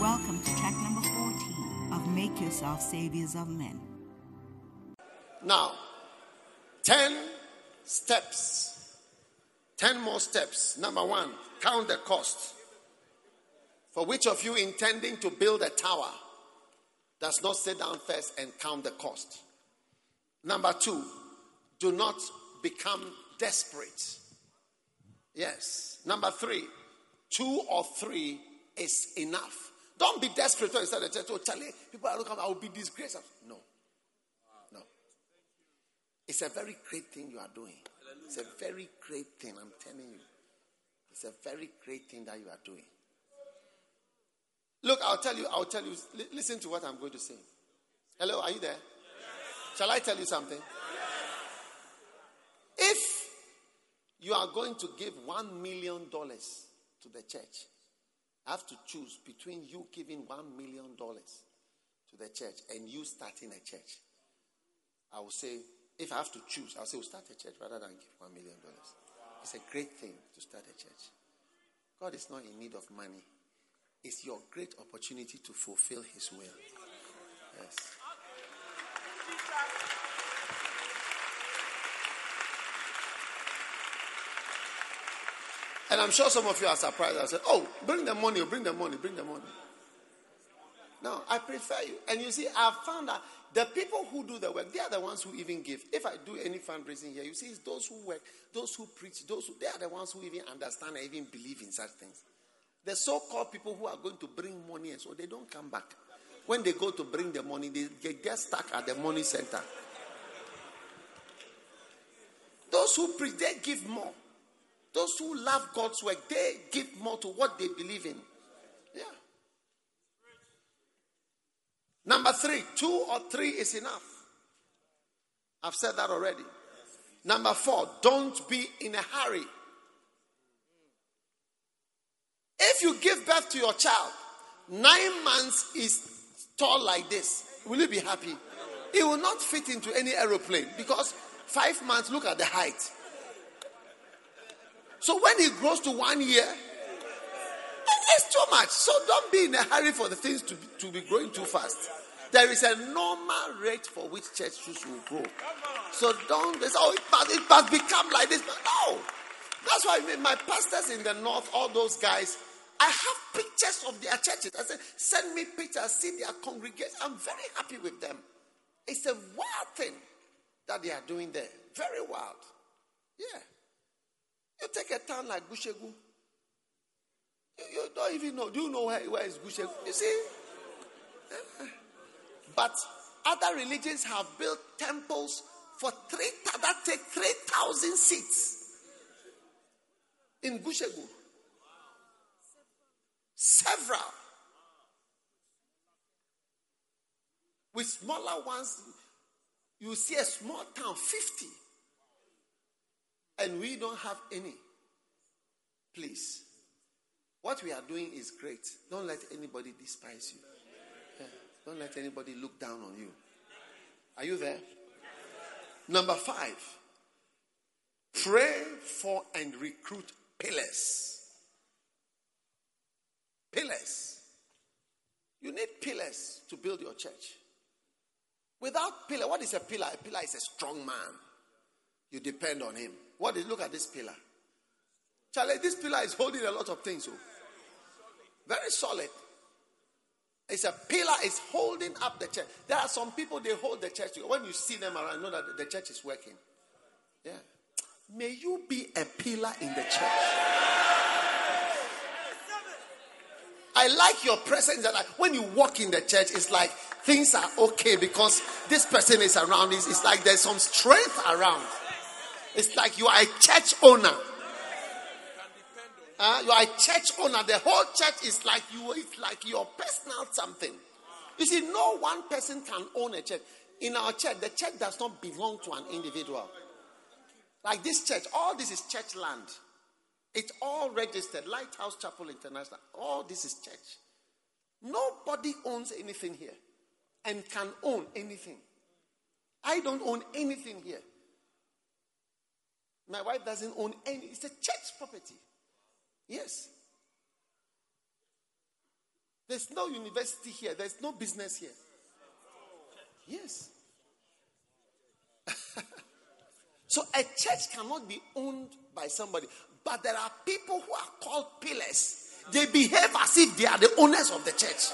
welcome to track number 14 of Make Yourself Saviors of Men. Now, 10 steps. 10 more steps. Number one, count the cost. For which of you intending to build a tower does not sit down first and count the cost? Number two, do not become desperate. Yes. Number three, two or three is enough. Don't be desperate when you start the church. Oh, Charlie, people are looking, I will be disgraced. No. No. It's a very great thing you are doing. It's a very great thing, I'm telling you. It's a very great thing that you are doing. Look, I'll tell you, I'll tell you, listen to what I'm going to say. Hello, are you there? Yes. Shall I tell you something? Yes. If you are going to give one million dollars to the church, I have to choose between you giving one million dollars to the church and you starting a church. I will say, if I have to choose, I'll say, we'll start a church rather than give one million dollars. It's a great thing to start a church. God is not in need of money. It's your great opportunity to fulfill His will. Yes. And I'm sure some of you are surprised. I said, Oh, bring the money, bring the money, bring the money. No, I prefer you. And you see, I've found that the people who do the work, they are the ones who even give. If I do any fundraising here, you see, it's those who work, those who preach, those who, they are the ones who even understand and even believe in such things. The so called people who are going to bring money and so they don't come back. When they go to bring the money, they get stuck at the money center. Those who preach, they give more. Those who love God's work, they give more to what they believe in. Yeah. Number three, two or three is enough. I've said that already. Number four, don't be in a hurry. If you give birth to your child, nine months is tall like this, will you be happy? It will not fit into any aeroplane because five months, look at the height. So when he grows to one year, it's too much. So don't be in a hurry for the things to be, to be growing too fast. There is a normal rate for which churches will grow. So don't say, oh, it must, it must become like this. No. That's why my pastors in the north, all those guys, I have pictures of their churches. I said, send me pictures, see their congregation. I'm very happy with them. It's a wild thing that they are doing there. Very wild. Yeah. You take a town like Gushegu. You, you don't even know. Do you know where, where is Gushegu? You see? Eh. But other religions have built temples for three that take three thousand seats in Gushegu. Several. With smaller ones, you see a small town, 50 and we don't have any. Please. What we are doing is great. Don't let anybody despise you. Yeah. Don't let anybody look down on you. Are you there? Number five, pray for and recruit pillars. Pillars. You need pillars to build your church. Without pillar, what is a pillar? A pillar is a strong man. You depend on him. What is look at this pillar? Charlie, this pillar is holding a lot of things. Oh. Very solid. It's a pillar, it's holding up the church. There are some people they hold the church. When you see them around, know that the church is working. Yeah. May you be a pillar in the church. I like your presence that when you walk in the church, it's like things are okay because this person is around. It's, it's like there's some strength around. It's like you are a church owner. Uh, you are a church owner. The whole church is like you. It's like your personal something. You see, no one person can own a church. In our church, the church does not belong to an individual. Like this church, all this is church land. It's all registered. Lighthouse Chapel International. All this is church. Nobody owns anything here and can own anything. I don't own anything here. My wife doesn't own any, it's a church property. Yes. There's no university here, there's no business here. Yes. so a church cannot be owned by somebody. But there are people who are called pillars. They behave as if they are the owners of the church.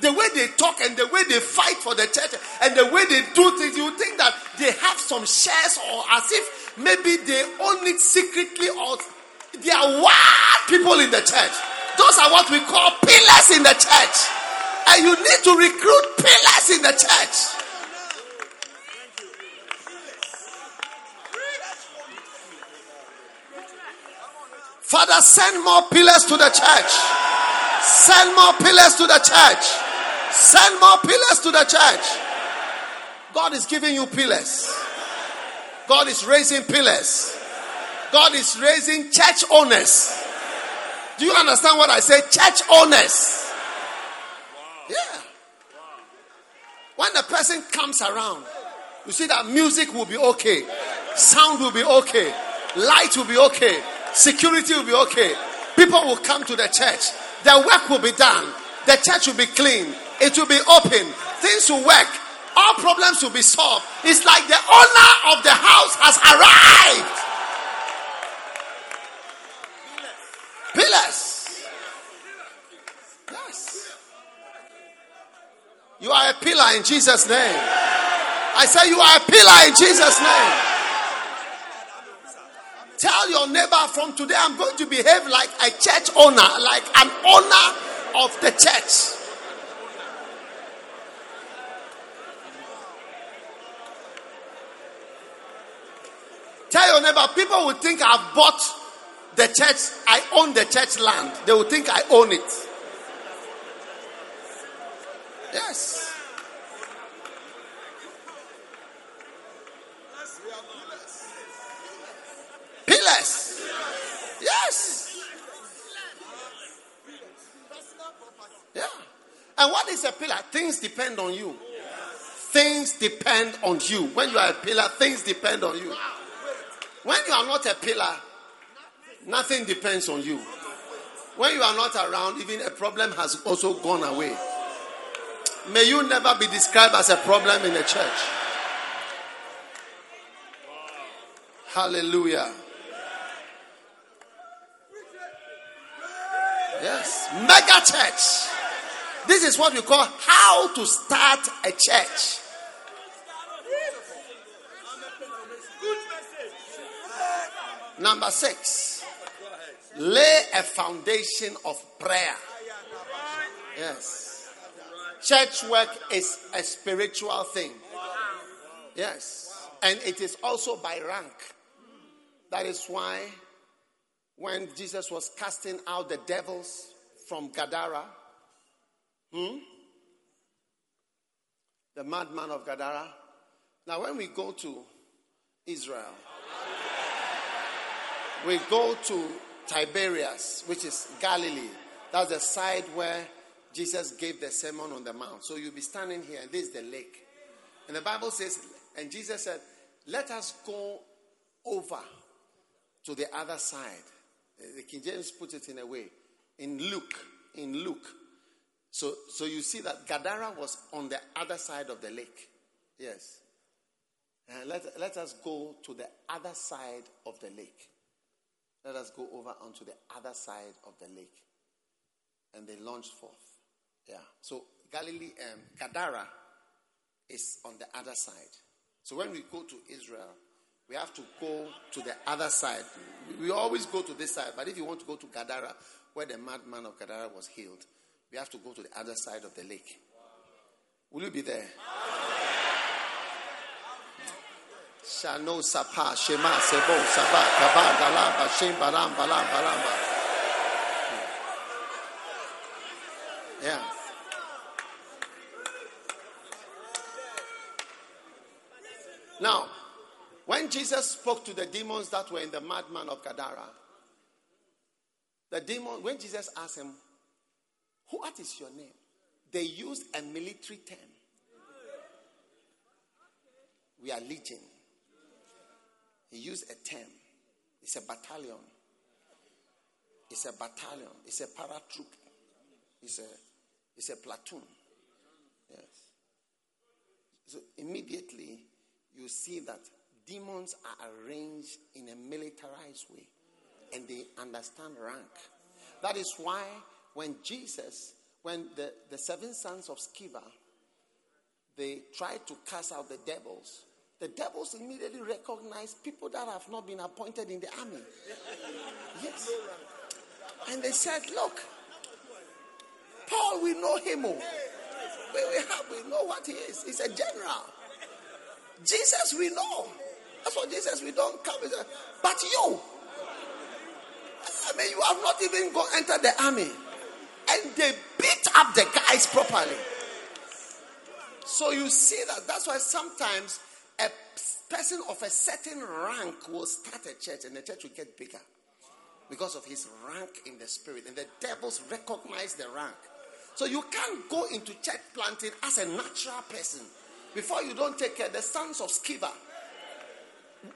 The way they talk and the way they fight for the church and the way they do things, you think that they have some shares or as if maybe they own it secretly or they are wild people in the church. Those are what we call pillars in the church. And you need to recruit pillars in the church. Father, send more pillars to the church. Send more pillars to the church. Send more pillars to the church. God is giving you pillars. God is raising pillars. God is raising church owners. Do you understand what I say? Church owners. Yeah. When the person comes around, you see that music will be okay, sound will be okay, light will be okay, security will be okay. People will come to the church. The work will be done. The church will be clean. It will be open. Things will work. All problems will be solved. It's like the owner of the house has arrived. Pillars. Yes. You are a pillar in Jesus' name. I say you are a pillar in Jesus' name. Tell your neighbor from today I'm going to behave like a church owner, like an owner of the church. Tell your neighbor, people will think I've bought the church, I own the church land. They will think I own it. Yes. Pillars. Yes. Yeah. And what is a pillar? Things depend on you. Things depend on you. When you are a pillar, things depend on you. When you are not a pillar, nothing depends on you. When you are not around, even a problem has also gone away. May you never be described as a problem in a church. Hallelujah. Yes. Mega church. This is what we call how to start a church. Number six, lay a foundation of prayer. Yes. Church work is a spiritual thing. Yes. And it is also by rank. That is why when Jesus was casting out the devils from Gadara, hmm? the madman of Gadara. Now, when we go to Israel, we go to Tiberias, which is Galilee. That's the side where Jesus gave the Sermon on the Mount. So you'll be standing here, and this is the lake. And the Bible says, and Jesus said, Let us go over to the other side. The King James puts it in a way. In Luke, in Luke. So, so you see that Gadara was on the other side of the lake. Yes. And let, let us go to the other side of the lake. Let us go over onto the other side of the lake. And they launched forth. Yeah. So Galilee, um, Gadara is on the other side. So when we go to Israel, we have to go to the other side. We always go to this side, but if you want to go to Gadara, where the madman of Gadara was healed, we have to go to the other side of the lake. Will you be there? Shano Sapa Shema Sebo Saba Kaba Galamba Shem Balam Balam Balamba. Yeah. Now, when Jesus spoke to the demons that were in the madman of Gadara, the demon, when Jesus asked him, What is your name? They used a military term. We are legion. He used a term. It's a battalion. It's a battalion. It's a paratroop. It's a It's a platoon. Yes. So immediately you see that demons are arranged in a militarized way and they understand rank. That is why when Jesus, when the, the seven sons of Sceva, they tried to cast out the devils, the devils immediately recognize people that have not been appointed in the army. Yes. And they said, Look, Paul, we know him. Oh. We, we, have, we know what he is. He's a general. Jesus, we know. That's what Jesus, we don't come. But you, I mean, you have not even go enter the army. And they beat up the guys properly. So you see that that's why sometimes a person of a certain rank will start a church and the church will get bigger because of his rank in the spirit. And the devils recognize the rank. So you can't go into church planting as a natural person. Before you don't take care, the sons of Sceva,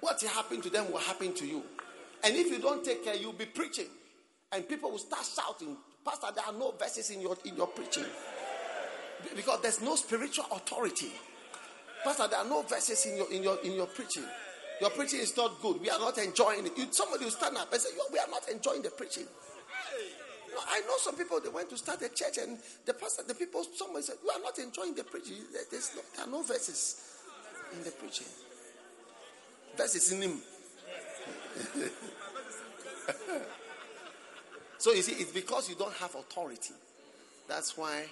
what happened to them will happen to you. And if you don't take care, you'll be preaching. And people will start shouting, Pastor, there are no verses in your in your preaching. Because there's no spiritual authority. Pastor, there are no verses in your in your in your preaching. Your preaching is not good. We are not enjoying it. You, somebody will stand up and say, We are not enjoying the preaching. No, I know some people they went to start a church and the pastor, the people, somebody said, You are not enjoying the preaching. There's no, there are no verses in the preaching. Verses in him. so you see, it's because you don't have authority. That's why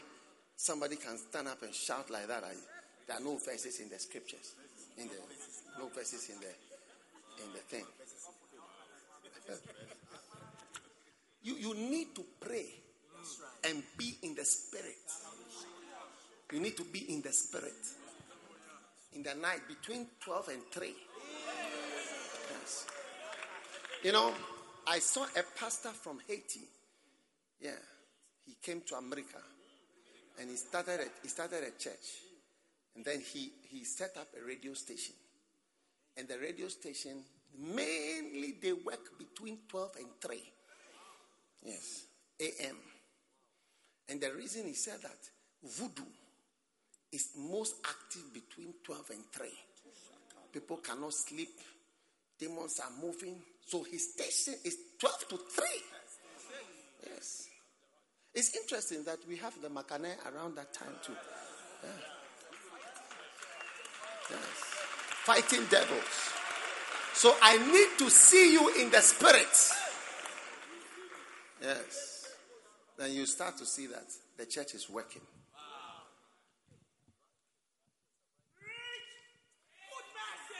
somebody can stand up and shout like that. There are no verses in the scriptures. In the no verses in the in the thing. you you need to pray and be in the spirit. You need to be in the spirit. In the night between 12 and 3. Yes. You know, I saw a pastor from Haiti. Yeah. He came to America and he started a, he started a church. And then he, he set up a radio station. And the radio station, mainly they work between 12 and 3. Yes, a.m. And the reason he said that, voodoo is most active between 12 and 3. People cannot sleep, demons are moving. So his station is 12 to 3. Yes. It's interesting that we have the Makane around that time too. Yeah. Yes. Fighting devils. So I need to see you in the spirit. Yes. Then you start to see that the church is working.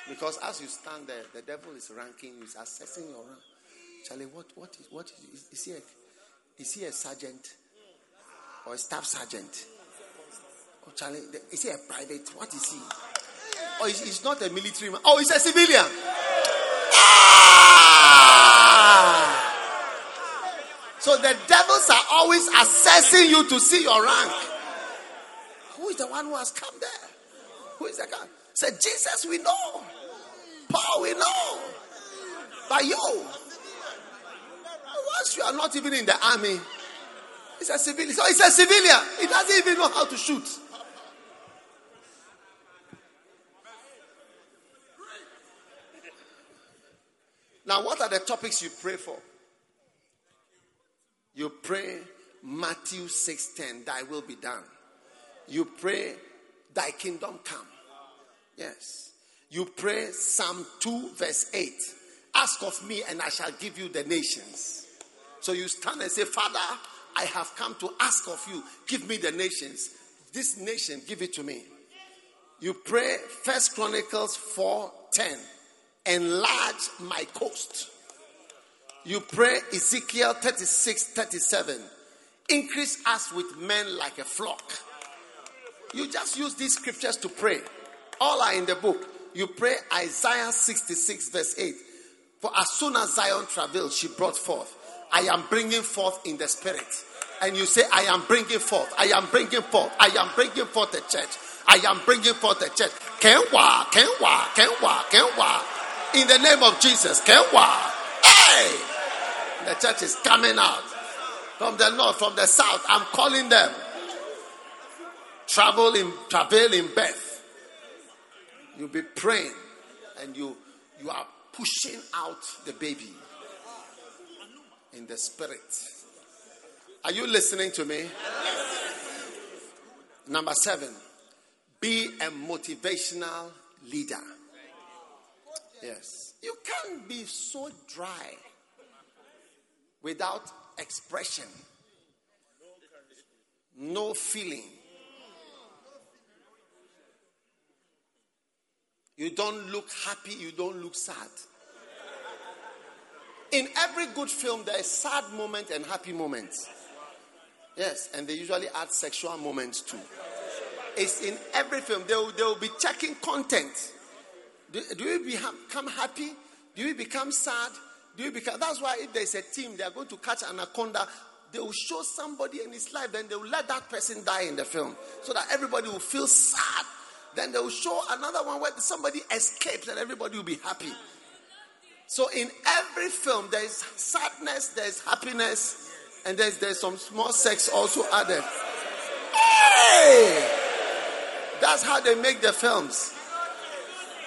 Because as you stand there, the devil is ranking, you, is assessing your rank. Charlie, what, what, is, what is, is he a, is he a sergeant? or a staff sergeant? Oh, Charlie, is he a private? What is he? Oh, he's, not a military man. Oh, he's a civilian. Ah! So the devils are always assessing you to see your rank. Who is the one who has come there? Who is the guy? Said Jesus, we know. Paul, we know. But you, once you are not even in the army, He's a civilian. So he's a civilian. He doesn't even know how to shoot. Now, what are the topics you pray for? You pray Matthew 6:10, thy will be done. You pray, thy kingdom come. Yes. You pray Psalm 2, verse 8. Ask of me, and I shall give you the nations. So you stand and say, Father, I have come to ask of you, give me the nations. This nation, give it to me. You pray First Chronicles 4 10. Enlarge my coast. You pray Ezekiel 36 37. Increase us with men like a flock. You just use these scriptures to pray. All are in the book. You pray Isaiah 66, verse 8. For as soon as Zion traveled, she brought forth. I am bringing forth in the spirit. And you say, I am bringing forth, I am bringing forth, I am bringing forth the church. I am bringing forth the church. Kenwa, Kenwa, Kenwa, Kenwa. In the name of Jesus, Kenwa. Hey! The church is coming out from the north, from the south. I'm calling them. travel in travel in birth. You'll be praying and you you are pushing out the baby in the spirit. Are you listening to me? Number seven, be a motivational leader. Yes. You can't be so dry without expression, no feeling. You don't look happy, you don't look sad. In every good film, there is sad moment and happy moments. Yes, and they usually add sexual moments too. It's in every film. They will, they will be checking content. Do, you become happy? Do we become sad? Do you become? That's why if there's a team, they are going to catch an anaconda. They will show somebody in his life, then they will let that person die in the film, so that everybody will feel sad. Then they will show another one where somebody escapes, and everybody will be happy. So in every film, there is sadness, there is happiness, and there's there's some small sex also added. Hey! That's how they make the films.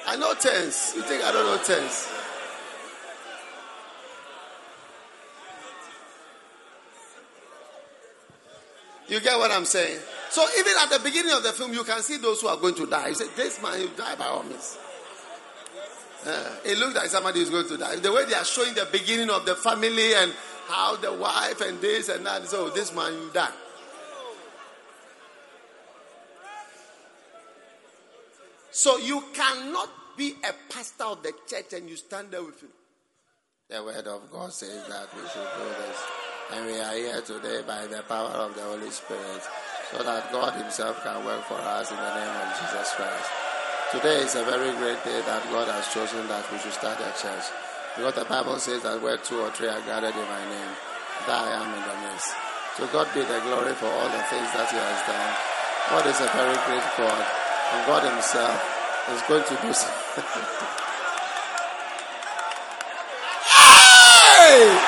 I know tense. You think I don't know tense? You get what I'm saying? So even at the beginning of the film, you can see those who are going to die. You say, this man will die by all means. Uh, it looks like somebody is going to die. The way they are showing the beginning of the family and how the wife and this and that. So this man will die. So you cannot be a pastor of the church and you stand there with him. The word of God says that we should do this. And we are here today by the power of the Holy Spirit so that God Himself can work for us in the name of Jesus Christ. Today is a very great day that God has chosen that we should start a church. Because the Bible says that where two or three are gathered in my name, that I am in the midst. To God be the glory for all the things that He has done. God is a very great God. And God Himself is going to do something. hey!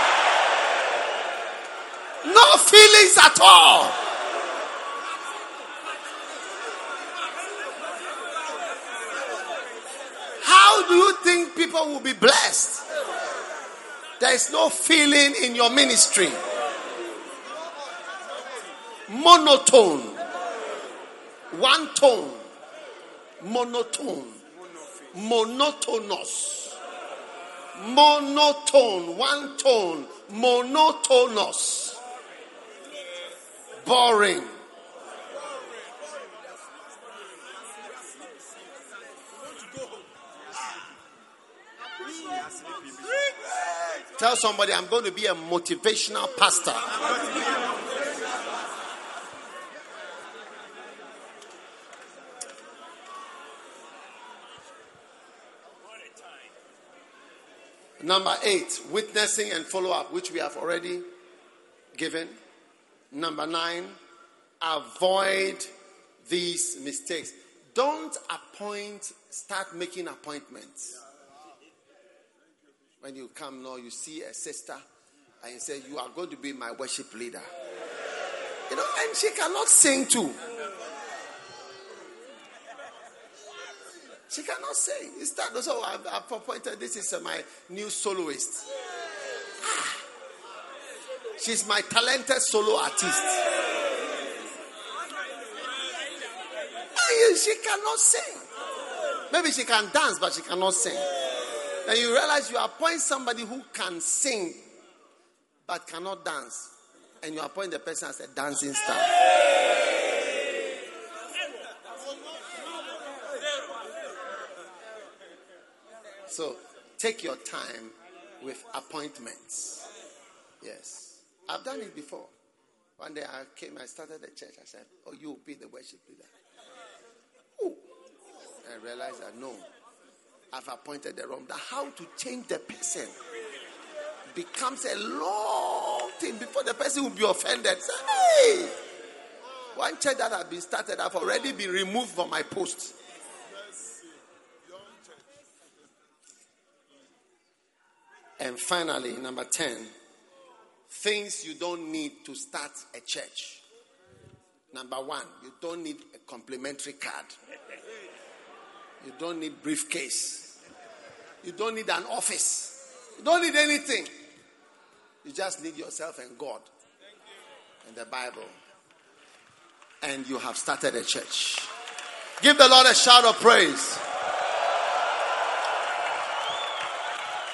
No feelings at all. How do you think people will be blessed? There is no feeling in your ministry. Monotone. One tone monotone, monotonous, monotone, one tone, monotonous, boring. Tell somebody I'm going to be a motivational pastor. Number eight, witnessing and follow up, which we have already given. Number nine, avoid these mistakes. Don't appoint, start making appointments. When you come now, you see a sister and you say, You are going to be my worship leader. You know, and she cannot sing too. She cannot sing. Instead. So I've, I've appointed this is uh, my new soloist. Ah. She's my talented solo artist. She cannot sing. Maybe she can dance, but she cannot sing. Then you realize you appoint somebody who can sing but cannot dance. And you appoint the person as a dancing star. So take your time with appointments. Yes. I've done it before. One day I came, I started the church. I said, Oh, you'll be the worship leader. Ooh. I realized that no, I've appointed the wrong. That how to change the person becomes a long thing before the person will be offended. Say, hey, one church that has been started, I've already been removed from my post. And finally, number 10, things you don't need to start a church. Number one, you don't need a complimentary card. You don't need briefcase. You don't need an office. You don't need anything. You just need yourself and God and the Bible. And you have started a church. Give the Lord a shout of praise.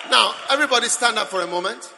Now, everybody stand up for a moment.